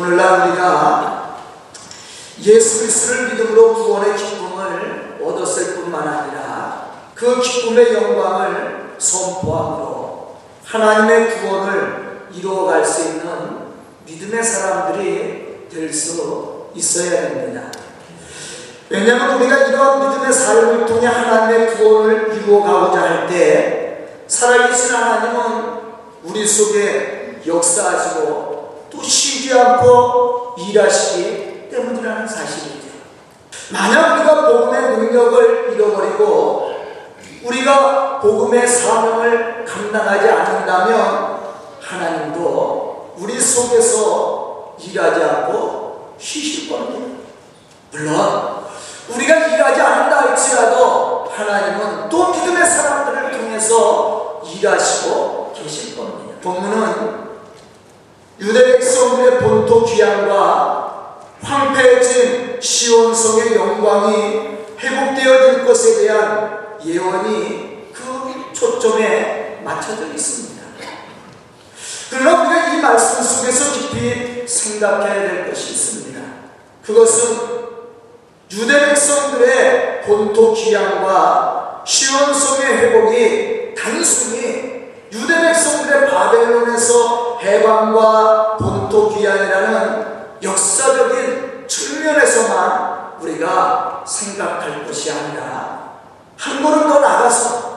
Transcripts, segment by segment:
오늘날 우리가 예수 그리스도를 믿음으로 구원의 기쁨을 얻었을 뿐만 아니라 그 기쁨의 영광을 선포함으로 하나님의 구원을 이루어갈 수 있는 믿음의 사람들이 될 수 있어야 됩니다. 왜냐하면 우리가 이러한 믿음의 삶을 통해 하나님의 구원을 이루어가고자 할 때 살아계신 하나님은 우리 속에 역사하시고 또 쉬지 않고 일하시기 때문이라는 사실이죠. 만약 우리가 복음의 능력을 잃어버리고 우리가 복음의 사명을 감당하지 않는다면 하나님도 우리 속에서 일하지 않고 쉬실 겁니다. 물론 우리가 일하지 않는다 할지라도 하나님은 또 믿음의 사람들을 통해서 일하시고 계실 겁니다. 본문은 유대 백성들의 본토 귀환과 황폐해진 시온성의 영광이 회복되어질 것에 대한 예언이 그 초점에 맞춰져 있습니다. 그러나 우리가 이 말씀 속에서 깊이 생각해야 될 것이 있습니다. 그것은 유대 백성들의 본토 귀환과 시온성의 회복이 단순히 유대 백성들의 바벨론에서 해방과 본토 귀환이라는 역사적인 측면에서만 우리가 생각할 것이 아니라 한 걸음 더 나가서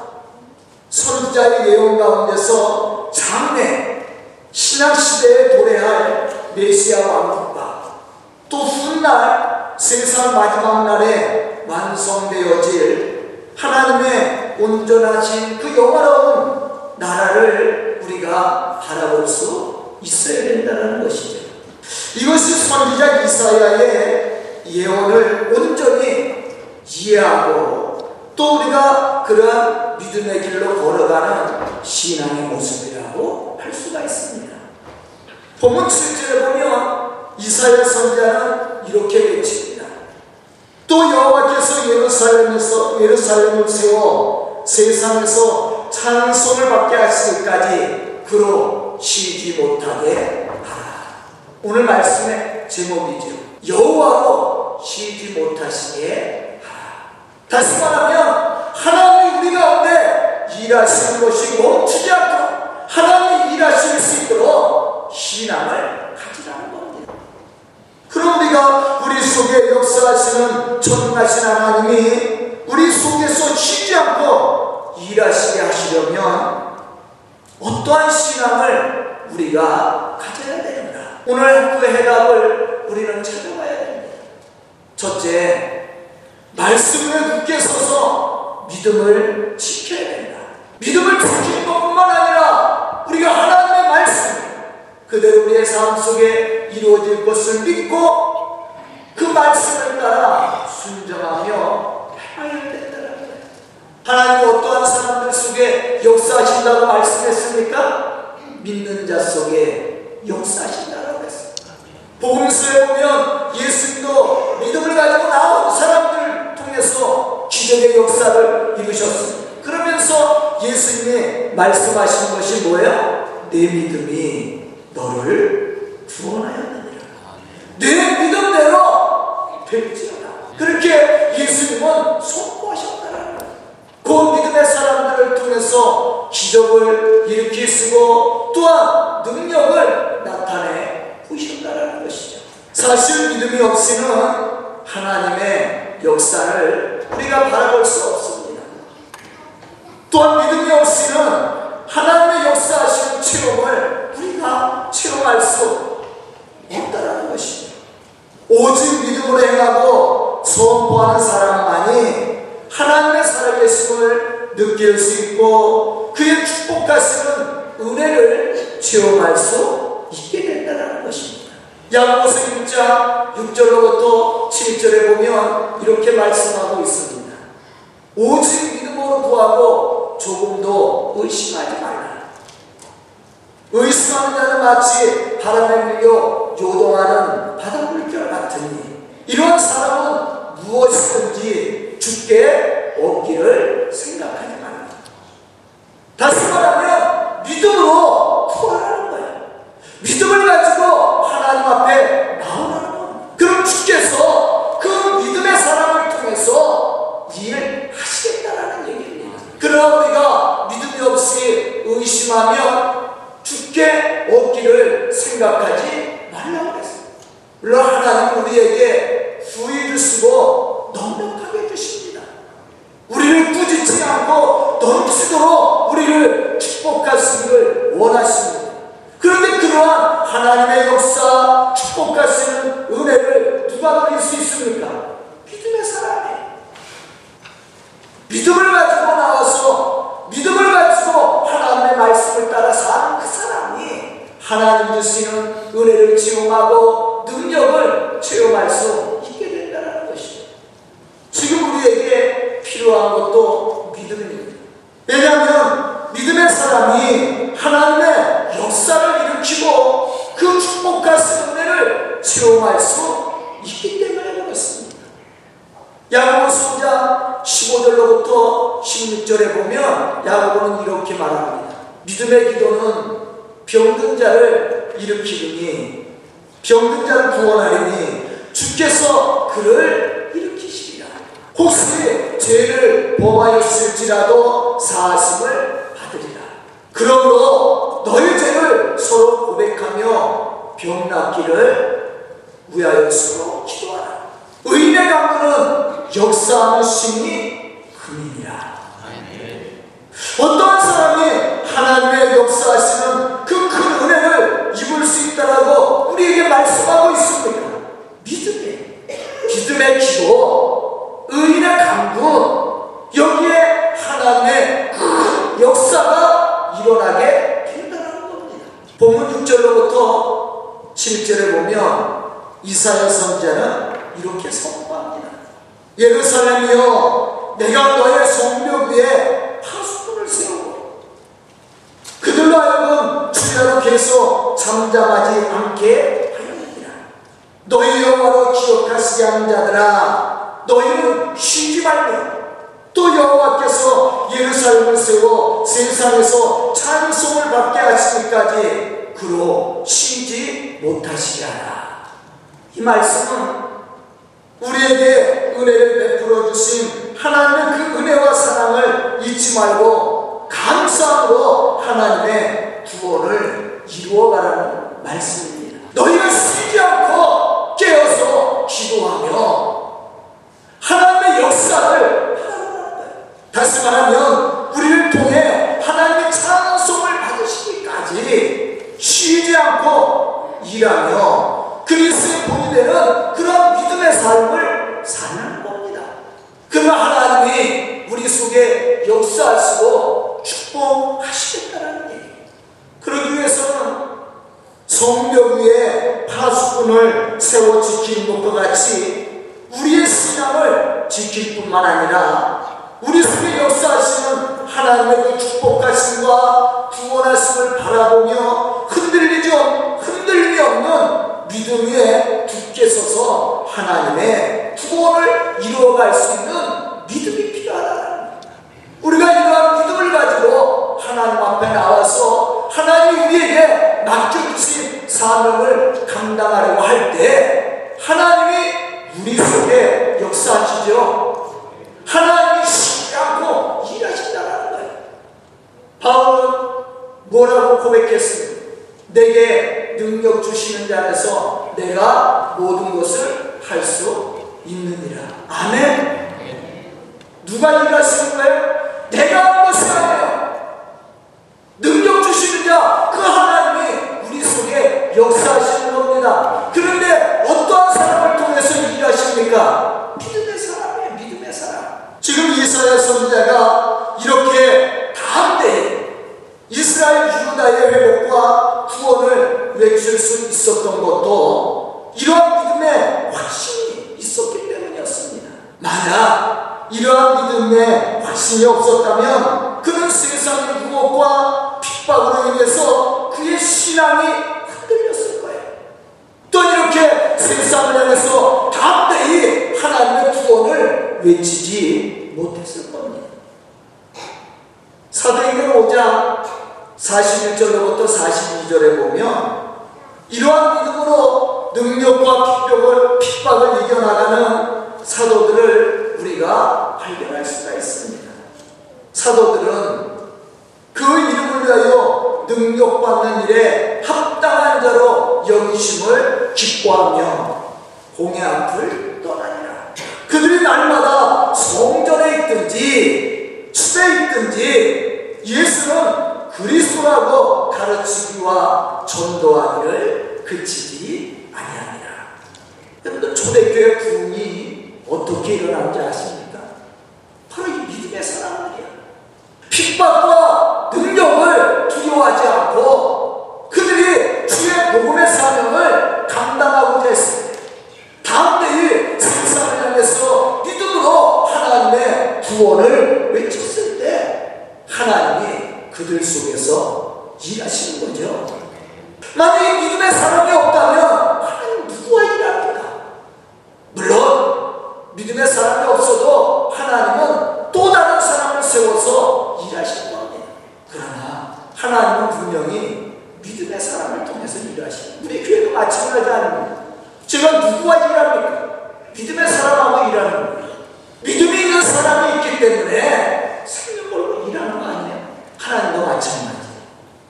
선자의 예언 가운데서 장래 신학시대에 도래할 메시아 왕국과 또 훗날 세상 마지막 날에 완성되어질 하나님의 온전하신 그 나라를 우리가 바라볼 수 있어야 된다는 것이죠. 이것이 선지자 이사야의 예언을 온전히 이해하고 또 우리가 그러한 믿음의 길로 걸어가는 신앙의 모습이라고 할 수가 있습니다. 본문 7절에 보면 이사야 선지자는 이렇게 외칩니다. 또 여호와께서 예루살렘에서 예루살렘을 세워 세상에서 찬송을 받게 하시기까지 그로 쉬지 못하게 하라. 오늘 말씀의 제목이죠. 여호와로 쉬지 못하시게 하라. 다시 말하면 하나님이 우리 가운데 일하시는 것이 멈추지 않도록 하나님이 일하실 수 있도록 신앙을 가지라는 겁니다. 그럼 우리가 우리 속에 역사하시는 전능하신 하나님이 우리 속에서 쉬지 않고 일하시게 하시려면 어떠한 신앙을 우리가 가져야 되는가? 오늘 그 해답을 우리는 찾아가야 됩니다. 첫째, 말씀을 굳게 서서 믿음을 지켜야 된다. 믿음을 지키는 것뿐만 아니라 우리가 하나님의 말씀 그대로 우리의 삶 속에 이루어질 것을 믿고 그 말씀을 따라 순정하며 된다는 거예요. 하나님 어떠한 사람들 속에 역사하신다고 말씀했습니까? 믿는 자 속에 역사하신다고 했습니다. 복음서에 보면 예수님도 믿음을 가지고 나온 사람들 통해서 기적의 역사를 이루셨습니다. 그러면서 예수님이 말씀하신 것이 뭐예요? 내 믿음이 너를 구원하였느니라. 내 믿음대로 될지어다. 그렇게 예수님은 선포하셨다는 거예요. 그 믿음의 사람들을 통해서 기적을 일으키시고 또한 능력을 나타내 보신다는 것이죠. 사실 믿음이 없이는 하나님의 역사를 우리가 바라볼 수 없습니다. 또한 믿음이 없이는 하나님의 역사하시는 체험을 우리가 체험할 수 없다는 것이죠. 오직 믿음으로 행하고 선포하는 사람만이 하나님의 살아계심을 느낄 수 있고 그의 축복하시는 은혜를 체험할 수 있게 된다는 것입니다. 야고보서 6장 6절로부터 7절에 보면 이렇게 말씀하고 있습니다. 오직 믿음으로 구하고 조금도 의심하지 말라. 의심하는 자는 마치 바람에 밀려 요동하는 바닷물결 같으니 이러한 사람은 무엇이든지 죽게 얻기를 생각하지 말라. 다시 말하면 믿음으로 구하라는 거예요. 믿음을 가지고 하나님 앞에 말라고 했어요. 물론 하나님 우리에게 후위를 쓰고 넉넉하게 주십니다. 우리를 꾸짖지 않고 넘치도록 우리를 축복하시기를 원하십니다. 그런데 그러한 하나님의 역사, 축복하시는 은혜를 누가 누릴 수 있습니까? 믿음의 사람이. 믿음을 가지고 나와서 믿음을 가지고 하나님의 말씀을 따라 사는 그 사람이 하나님 주시는 은혜를 체험하고 능력을 체험할 수 있게 된다는 것이죠. 지금 우리에게 필요한 것도 믿음입니다. 왜냐하면 믿음의 사람이 하나님의 역사를 일으키고 그 축복과 은혜를 체험할 수 있기 때문에 그렇습니다. 야고보 3장 15절로부터 16절에 보면 야고보는 이렇게 말합니다. 믿음의 기도는 병든 자를 일으키니 병든 자를 구원하리니 주께서 그를 일으키시리라. 혹시 죄를 범하였을지라도 사하심을 받으리라. 그러므로 너희 죄를 서로 고백하며 병 낫기를 위하여 서로 기도하라. 의인의 강구는 역사하는 신이 믿음의 기도, 의인의 강구, 여기에 하나님의 큰 역사가 일어나게 된다는 겁니다. 본문 6절로부터 7절에 보면 이사야 선자는 이렇게 선포합니다. 예루살렘이여 내가 너의 성벽 위에 파수꾼을 세우고 그들로 하여금 주야로 계속 잠잠하지 않게 너희 여호와로 기억하시지 않은 자들아 너희는 쉬지 말며 또 여호와께서 예루살렘을 세워 세상에서 찬송을 받게 하시기까지 그로 쉬지 못하시리라 이 말씀은 우리에게 은혜를 베풀어 주신 하나님의 그 은혜와 사랑을 잊지 말고 감사함으로 하나님의 구원을 이루어가라는 말씀입니다. 너희가 쉬지 않고 깨어서 기도하며 하나님의 역사를. 다시 말하면 우리를 통해 하나님의 찬송을 받으시기까지 쉬지 않고 일하며 그리스의 본이 되는 그런 믿음의 삶을 사는 겁니다. 그러면 하나님이 우리 속에 역사하시고 축복하시겠다는 얘기. 그러기 위해서는 성벽 위에 파수꾼을 세워 지키는 것과 같이 우리의 신앙을 지킬 뿐만 아니라 우리 속에 역사하시는 하나님의 그 축복하심과 구원하심을 바라보며 흔들리지 흔들림이 없는 믿음 위에 굳게 서서 하나님의 구원을 이루어갈 수 있는 믿음이 필요하다. 우리가 이러한 믿음을 가지고 하나님 앞에 나와서 하나님 우리에게 맡겨주신 사명을 감당하려고 할 때 하나님이 우리 속에 역사하시죠. 하나님이 쉬지 않고 일하신다는 거예요. 바울은 뭐라고 고백했습니까? 내게 능력 주시는 자에서 내가 모든 것을 할 수 있느니라. 아멘. 누가 일하시는 거예요? 내가 한 것이 아니에요. 능력 주시는 자, 그 속에 역사하시는 겁니다. 그런데 어떠한 사람을 통해서 일하십니까? 믿음의 사람이에요, 믿음의 사람. 지금 이사야 선지자가 이렇게 다음때 이스라엘 유다의 회복과 구원을 외칠 수 있었던 것도 이러한 믿음의 확신이 있었기 때문이었습니다. 만약 이러한 믿음의 확신이 없었다면 그는 세상의 유혹과 핍박으로 인해서 그의 신앙이 흔들렸을 거예요. 또 이렇게 세상을 향해서 담대히 하나님의 구원을 외치지 못했을 겁니다. 사도행전 5장 41절로부터 42절에 보면 이러한 믿음으로 능력과 핍박을, 핍박을 이겨나가는 사도들을 우리가 발견할 수가 있습니다. 사도들은 그 이름을 위하여 능력받는 일에 합당한 자로 이루심을 기뻐하며 공의 앞을 떠나니라. 그들이 날마다 성전에 있든지 숲에 있든지 예수는 그리스도라고 가르치기와 전도하기를 그치지. 여러분들 초대교회 부흥이 어떻게 일어난지 아십니까? 바로 이 믿음의 사람들이야. 핍박과 능력을 두려워하지 않고 그들이 주의 복음의 사명을 감당하고자 했습니다. 다음 때에 세상을 향해서 믿음으로 하나님의 구원을 외쳤을 때 하나님이 그들 속에서 일하시는 거죠. 만약에 믿음의 사람이 없다면 하나님 누구와 일합니까? 물론 믿음의 사람이 없어도 하나님은 또 다른 사람을 세워서 일하시는 겁니다. 그러나 하나님은 분명히 믿음의 사람을 통해서 일하시는 우리 교회도 마찬가지 아닙니까? 제가 누구와 일합니까? 믿음의 사람하고 일하는 거예요. 믿음이 있는 사람이 있기 때문에 생명 걸고 일하는 거 아니에요? 하나님도 마찬가지.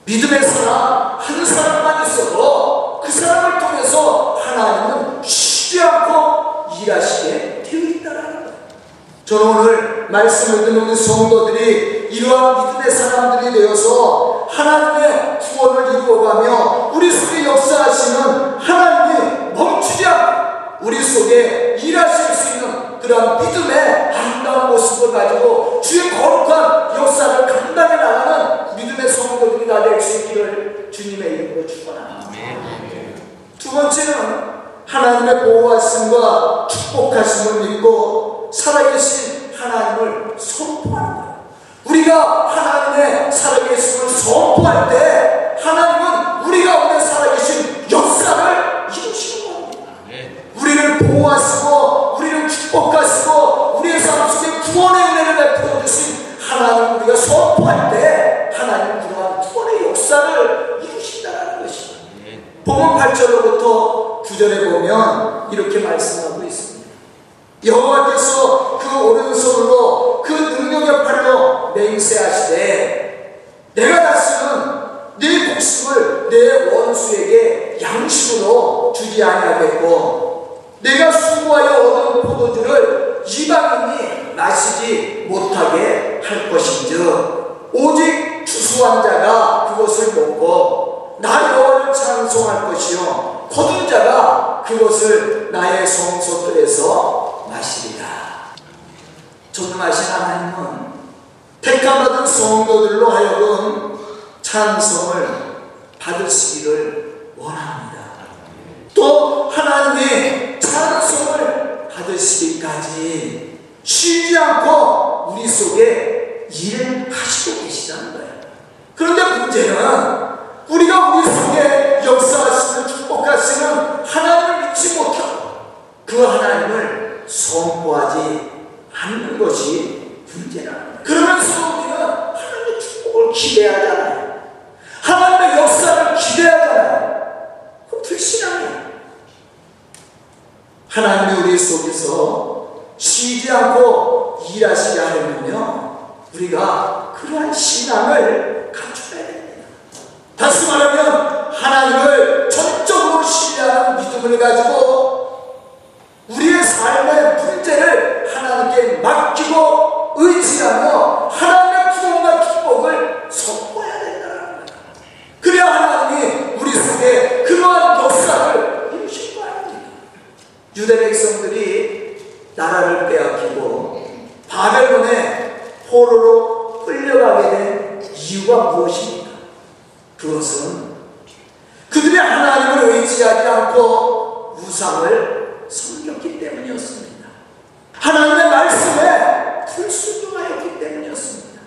믿음의 사람 한 사람만 있어도 그 사람을 통해서 하나님은 쉬지 않고 일하시게 되어 있다라는 거예요. 저는 오늘 말씀을 듣는 우리 성도들이 이러한 믿음의 사람들이 되어서 하나님의 구원을 이루어가며 우리 속에 역사하시는 하나님이 멈추지 않고 우리 속에 일하실 수 있는 그런 믿음의 아름다운 모습을 가지고 다될수 있기를 주님의 이름으로 축원합니다. 두 번째는 하나님의 보호하심과 축복하심을 믿고 살아계신 하나님을 선포하는 거예요. 우리가 하나님의 살아계심을 선포할 때 하나님은 우리 가운데 살아계신 역사를 이루시는 겁니다. 우리를 보호하시고 우리를 축복하시고 우리의 삶 속에 구원의 은혜를 베풀어 주신 하나님 우리가 선포할 때 하나님 그러한 구원의 역사를 이루신다는 것입니다. 복음 8절로부터 9절에 보면 이렇게 말씀하고 있습니다. 여호와께서 그 오른손으로 그 능력의 팔로 맹세하시되 내가 다시는 네 복심을 내 원수에게 양식으로 주지 아니하겠고 내가 수고하여 얻은 포도주를 이방인이 마시지 못하게 할 것인즉 오직 추수한 자가 그것을 먹고 나 여호와를 찬송할 것이요 거둔 자가 그것을 나의 성소들에서 마시리라 전능하신 하나님은 택함받은 성도들로 하여금 찬송을 받으시기를 원합니다. 또 하나님이 찬송을 받으시기까지 쉬지 않고 우리 속에 일을 하시고 계시다는 거예요. 그런데 문제는 우리가 우리 속에 역사하시는 축복하시는 하나님을 믿지 못하고 그 하나님을 선포하지 않는 것이 거예요. 그러면서 우리는 하나님의 축복을 기대하잖아요. 하나님의 역사를 기대하잖아요. 그 불신앙이에요. 하나님이 우리 속에서 쉬지 않고 일하시게 하려면요. 우리가 그러한 신앙을 갖춰야 됩니 다. 다시 말하면 하나님을 전적으로 신뢰하는 믿음을 가지고 우리의 삶의 문제를 하나님께 맡기고 의지하며 하나님의 구원과 축복을 선포해야 된다는 거예요. 그래야 하나님이 우리 속에 그러한 역사를 거 아닙니까? 유대 백성들이 나라를 빼앗기고 바벨론의 포로로 끌려가게 된 이유가 무엇입니까? 그것은 그들이 하나님을 의지하지 않고 우상을 섬겼기 때문이었습니다. 하나님의 말씀에 불순종하였기 때문이었습니다.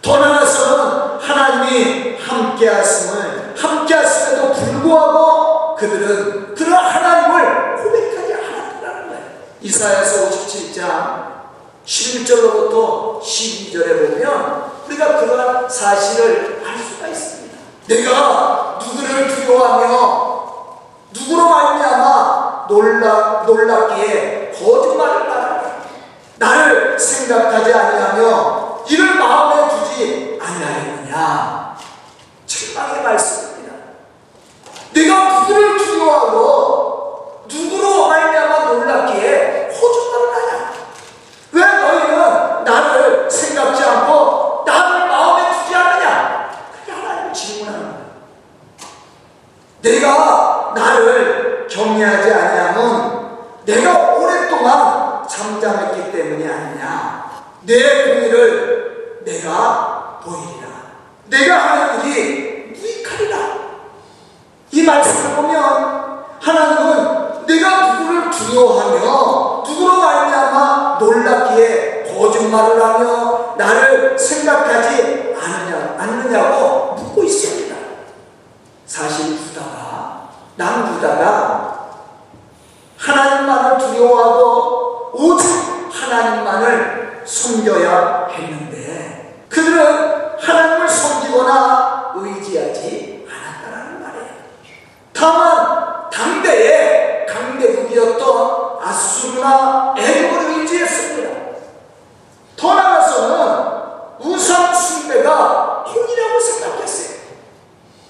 더 나아가서는 하나님이 함께 하심을 함께 하심에도 불구하고 그들은 그런 하나님을 고백하지 않았다는 거예요. 이사야서 57장 11절로부터 12절에 보면 우리가 그러한 사실을 알 수가 있습니다. 내가 누구를 두려워하며 누구로 말미암아 놀라 놀랍기에 거짓말을 말하라. 나를 생각하지 아니하며 이를 마음에 두지 아니하였느냐. 책망의 말씀입니다. 내가 누구를 두려워 두려워하고 누구로 말미암아 놀랍기에 호주말을 하냐? 왜 너희는 나를 생각지 않고 나를 마음에 두지 않느냐? 그게 하나님 질문하는 거야. 내가 나를 경외하지 아니하면 내가 오랫동안 잠잠했기 때문이 아니냐. 내 공의를 내가 보이리라. 내가 하는 일이 무익하리라. 이 말씀을 보면 하나님은 내가 누구를 두려워하며 누구로 말미암아 놀랍기에 거짓말을 하며 나를 생각하지 않느냐, 않느냐고 묻고 있습니다. 사실 유다가 남 유다가 하나님만을 두려워하고 오직 하나님만을 섬겨야 했는데 그들은 하나님을 섬기거나 의지하지 않았다는 말이에요. 다만 당대의 강대국이었던 아수르나 애국을 의지했습니다. 더 나아가서는 우상 숭배가 혼이라고 생각했어요.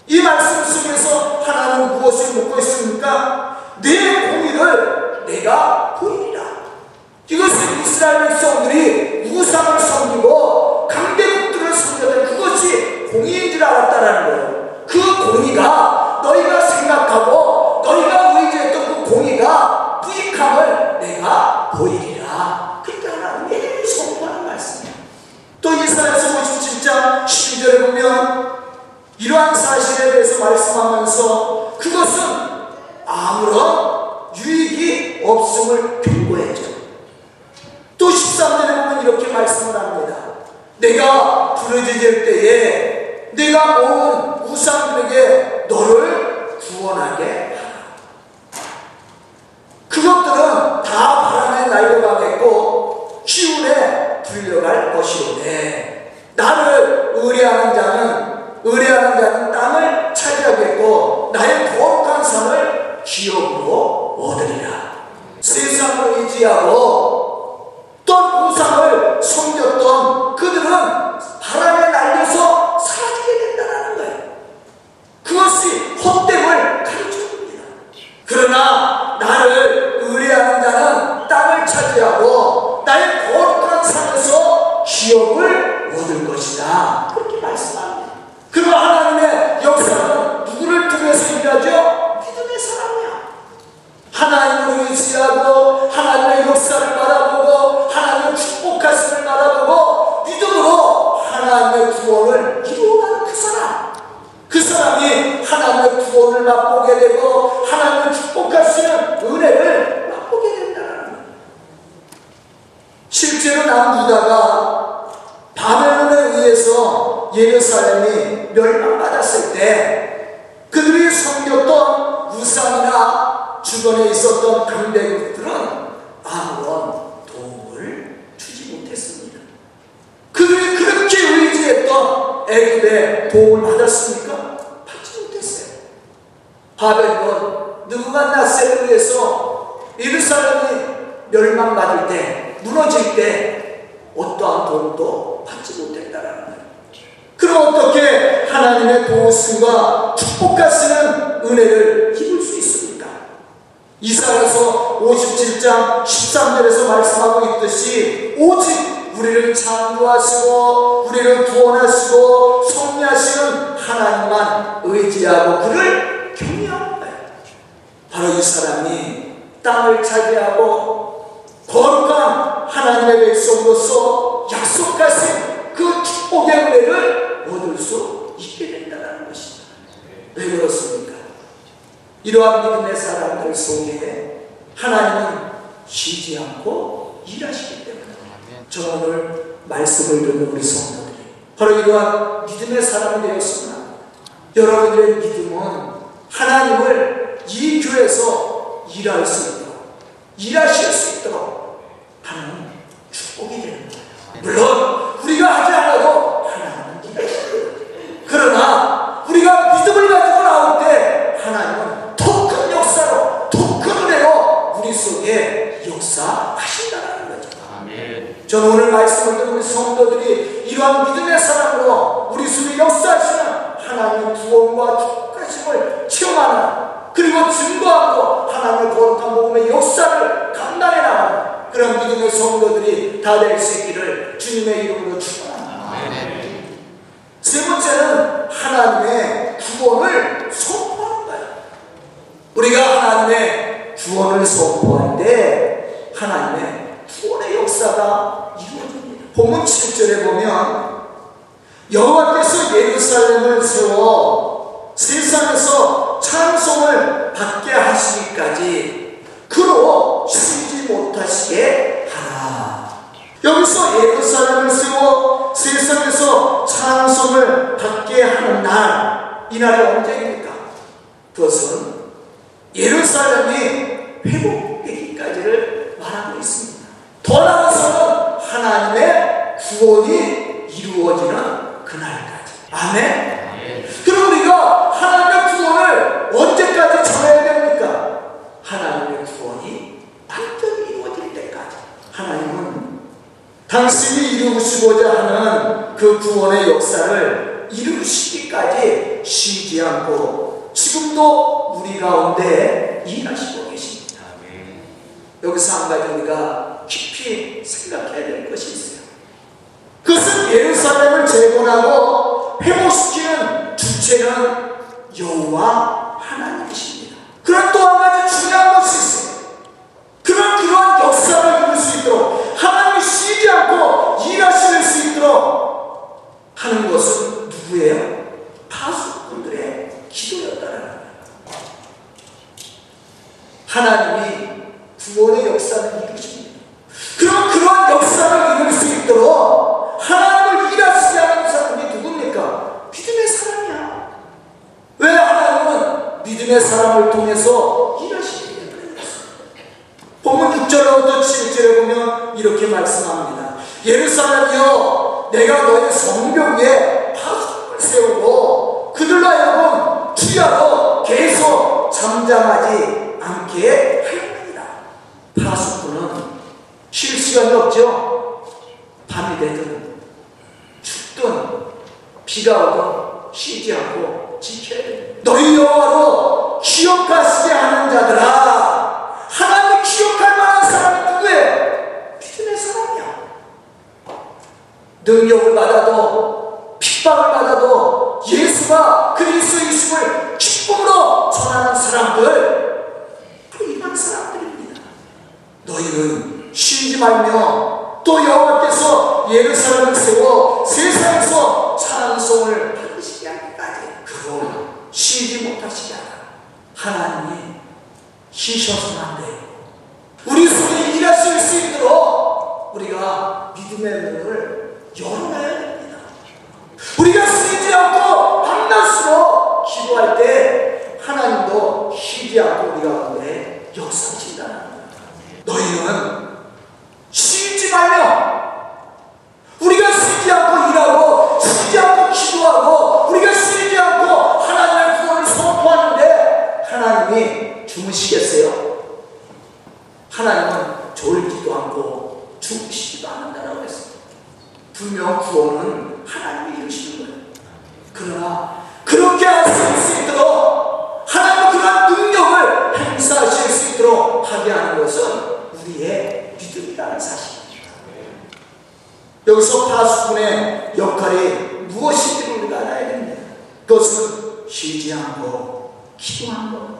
이 말씀 속에서 하나님 무엇을 묻고 있습니까? 내 공의를 내가 보이리라. 이것은 이스라엘 백성들이 우상을 섬기고 강대국들을 섬겼던 그것이 공의인 줄 알았다라는 거예요. 그 공의가 또 이사야서 57장 12절에 보면 이러한 사실에 대해서 말씀하면서 그것은 아무런 유익이 없음을 경고했죠. 또 13절에 보면 이렇게 말씀을 합니다. 내가 부르짖을 때에 내가 모은 우상들에게 너를 구원하게. 그것들은 다 바람에 날려가겠고 기운에 불려갈 것이오네. 나를 의뢰하는 자는 의뢰하는 자는 땅을 차지하겠고 나의 거룩한 산을 기업으로 얻으리라. 세상을 의지하고 또 우상을 섬겼던 그들은 바람에 날려서 사라지게 된다는 거예요. 그것이 헛됨을 가르쳐줍니다. 그러나 나를 의뢰하는 자는 땅을 차지하고 나의 거룩한 산에서 기업을 얻을 것이다. 그렇게 말씀합니다. 그리고 하나님의 역사는 누구를 통해서 일하죠? 믿음의 사람이야. 하나님을 의지하고 하나님의 역사를 바라보고 하나님의 축복하심을 바라보고 믿음으로 하나님의 구원을 이루어가는 그 사람. 그 사람이 하나님의 구원을 맛보게 되고 하나님의 축복하시는 은혜를 맛보게 된다는 거예요. 실제로 남유다가 바벨론에 의해서 예루살렘이 멸망받았을 때 그들이 섬겼던 우상이나 주변에 있었던 강대국들은 아무런 도움을 주지 못했습니다. 그들이 그렇게 의지했던 애굽의 도움을 받았습니까? 받지 못했어요. 바벨론 느부갓나세를 의해서 예루살렘이 멸망받을 때 무너질 때 어떠한 도움도 받지 못했다라는 거예요. 그럼 어떻게 하나님의 도우심과 축복하시는 은혜를 입을 수 있습니까? 이사야서 57장 13절에서 말씀하고 있듯이 오직 우리를 창조하시고 우리를 구원하시고 성리하시는 하나님만 의지하고 그를 거예요. 바로 이 사람이 땅을 차지하고 거룩한 하나님의 백성으로서 약속하신 그 축복의 은혜를 얻을 수 있게 된다는 것이죠. 왜 그렇습니까? 이러한 믿음의 사람들 속에 하나님은 쉬지 않고 일하시기 때문에 저 오늘 말씀을 듣는 우리 성도들이 바로 이러한 믿음의 사람이 되었습니다. 여러분들의 믿음은 하나님을 이 교회에서 일할 수 있도록 일하실 수 있도록 하나님 축복이 되는 거예요. 물론 우리가 하지 않아도 하나님은. 그러나 우리가 믿음을 가지고 나올 때 하나님은 더 큰 역사로 더 큰 은혜로 우리 속에 역사하신다는 거죠. 저는 오늘 말씀을 듣는 우리 성도들이 이러한 믿음의 사람으로 우리 속에 역사하시는 하나님의 구원과 축복하심을 체험하는 그리고 증거하고 하나님의 거룩한 복음의 역사를 감당해 나가는 그런 믿음의 성도들이 다 될 수 있기를 주님의 이름으로 축원합니다. 세 번째는 하나님의 구원을 선포하는 거예요. 우리가 하나님의 구원을 선포할 때 하나님의 구원의 역사가 이루어집니다. 본문 7절에 보면 여호와께서 예루살렘을 세워 세상에서 찬송을 받게 하시기까지 그로 쉬지 못하시게 하라. 여기서 예루살렘을 세워 세상에서 찬송을 받게 하는 날, 이 날이 언제입니까? 그것은 예루살렘이 회복되기까지를 말하고 있습니다. 더 나아가서는 하나님의 구원이 이루어지는 그날까지. 아멘. 그럼 우리가 하나님의 구원을 언제까지 전해야 됩니까? 하나님의 구원이 완전히 이루어질 때까지. 하나님은 당신이 이루시고자 하는 그 구원의 역사를 이루시기까지 쉬지 않고 지금도 우리 가운데 일하시고 계십니다. 여기서 한 가지 우리가 깊이 생각해야 될 것이 있어요. 그것은 예루살렘을 재건하고 회복시키는 주체는 여호와 하나님이십니다. 그런 또 한 가지 중요한 것이 있어요. 그런 그러한 역사를 이룰 수 있도록 하나님이 쉬지 않고 일하실 수 있도록 하는 것은 누구예요? 파수꾼들의 기도였다는 거예요. 하나님이 구원의 역사를 이루십니다. 그럼 그런 역사를 이룰 수 있도록 하나님을 일하시게 하는 사람이 누굽니까? 믿음의 사람이야. 왜 하나님은 믿음의 사람을 통해서 때문에 본문 6절부터 7절에 보면 이렇게 말씀합니다. 예루살렘이여 내가 너의 성벽 위에 파수꾼을 세우고 그들로 하여금 주야로 계속 잠잠하지 않게 하였느니라. 파수꾼은 쉴 시간이 없죠. 밤이 되든 춥든 비가 오든 쉬지 않고 지켜야 돼. 너희 여호와로 기억하시게 하는 자들아 능력을 받아도 핍박을 받아도 예수가 그리스도이심을 기쁨으로 전하는 사람들 바로 이런 사람들입니다. 너희는 쉬지 말며 또 여호와께서 예루살렘을 세워 세상에서 찬송을 받으시게 하기까지 그로 쉬지 못하시게 하라. 하나님이 쉬셔서는 안 돼요. 우리 속에 일하실 수 있도록 우리가 믿음의 문을 열어놔야 됩니다. 우리가 쉬지 않고 밤낮으로 기도할 때 하나님도 쉬지 않고 우리 가운데 역사하신다는 거예요. 너희는 쉬지 말며 우리가 쉬지 않고 일하고 쉬지 않고 기도하고 우리가 쉬지 않고 하나님의 구원을 선포하는데 하나님이 주무시겠어요? 하나님은 졸지도 않고 주무시지도 않는다고 했어요. 분명 구원은 하나님이 이루시는 거예요. 그러나 그렇게 하실 수 있도록 하나님은 그런 능력을 행사하실 수 있도록 하게 하는 것은 우리의 믿음이라는 사실입니다. 여기서 파수꾼의 역할이 무엇인지 우리가 알아야 됩니다. 그것은 쉬지 않고 기도하는 겁니다.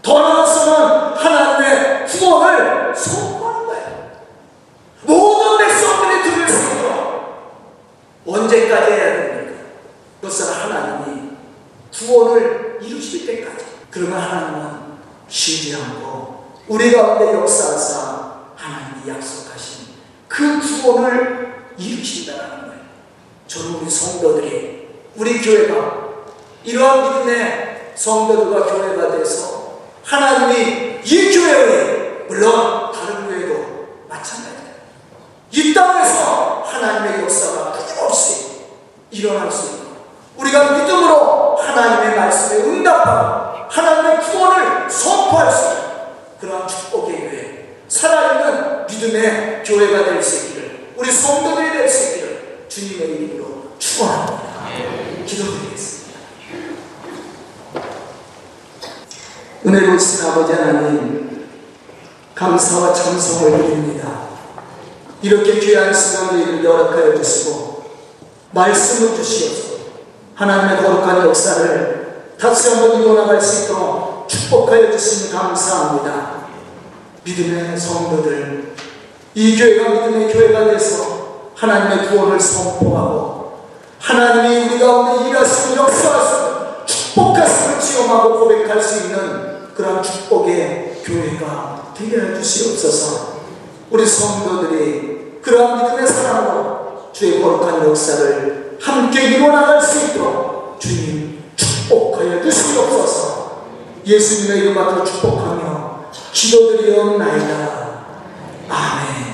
더 나아가서는 하나님의 구원을 선포하는 거예요. 모든 백성들이 들을 수 있도록 언제까지 해야 됩니까? 그것은 하나님이 구원을 이루실 때까지. 그러면 하나님은 쉬지 않고 우리 가운데 역사하사 하나님이 약속하신 그 구원을 이루신다는 거예요. 저는 우리 성도들이 우리 교회가 이러한 믿음의 성도들과 교회가 돼서 하나님이 이 교회의 물론 다른 교회도 마찬가지예요. 이 땅에서 하나님의 역사가 끊임없이 일어날 수 있고 우리가 믿음으로 하나님의 말씀에 응답하고 하나님의 구원을 선포할 수 있는 그러한 축복의 교회 살아있는 믿음의 교회가 될 수 있기를 우리 성도들이 될 수 있기를 주님의 이름으로 축원합니다. 기도드리겠습니다. 은혜로우신 아버지 하나님 감사와 찬송을 드립니다. 이렇게 귀한 시간 우리를 허락하여 주시고 말씀을 주시옵소서 하나님의 거룩한 역사를 다시 한번 이뤄나갈 수 있도록 축복하여 주시니 감사합니다. 믿음의 성도들 이 교회가 믿음의 교회가 돼서 하나님의 구원을 선포하고 하나님이 우리 가운데 일하시고 역사하시고 축복하심을 지om하고 고백할 수 있는 그런 축복의 교회가 되게 해주시옵소서 우리 성도들이 그러한 믿음의 사랑으로 주의 거룩한 역사를 함께 이루어 나갈 수 있도록 주님 꼭 걸려들 수 없어서 예수님의 이름 앞으로 축복하며 기도드리옵나이다. 아멘.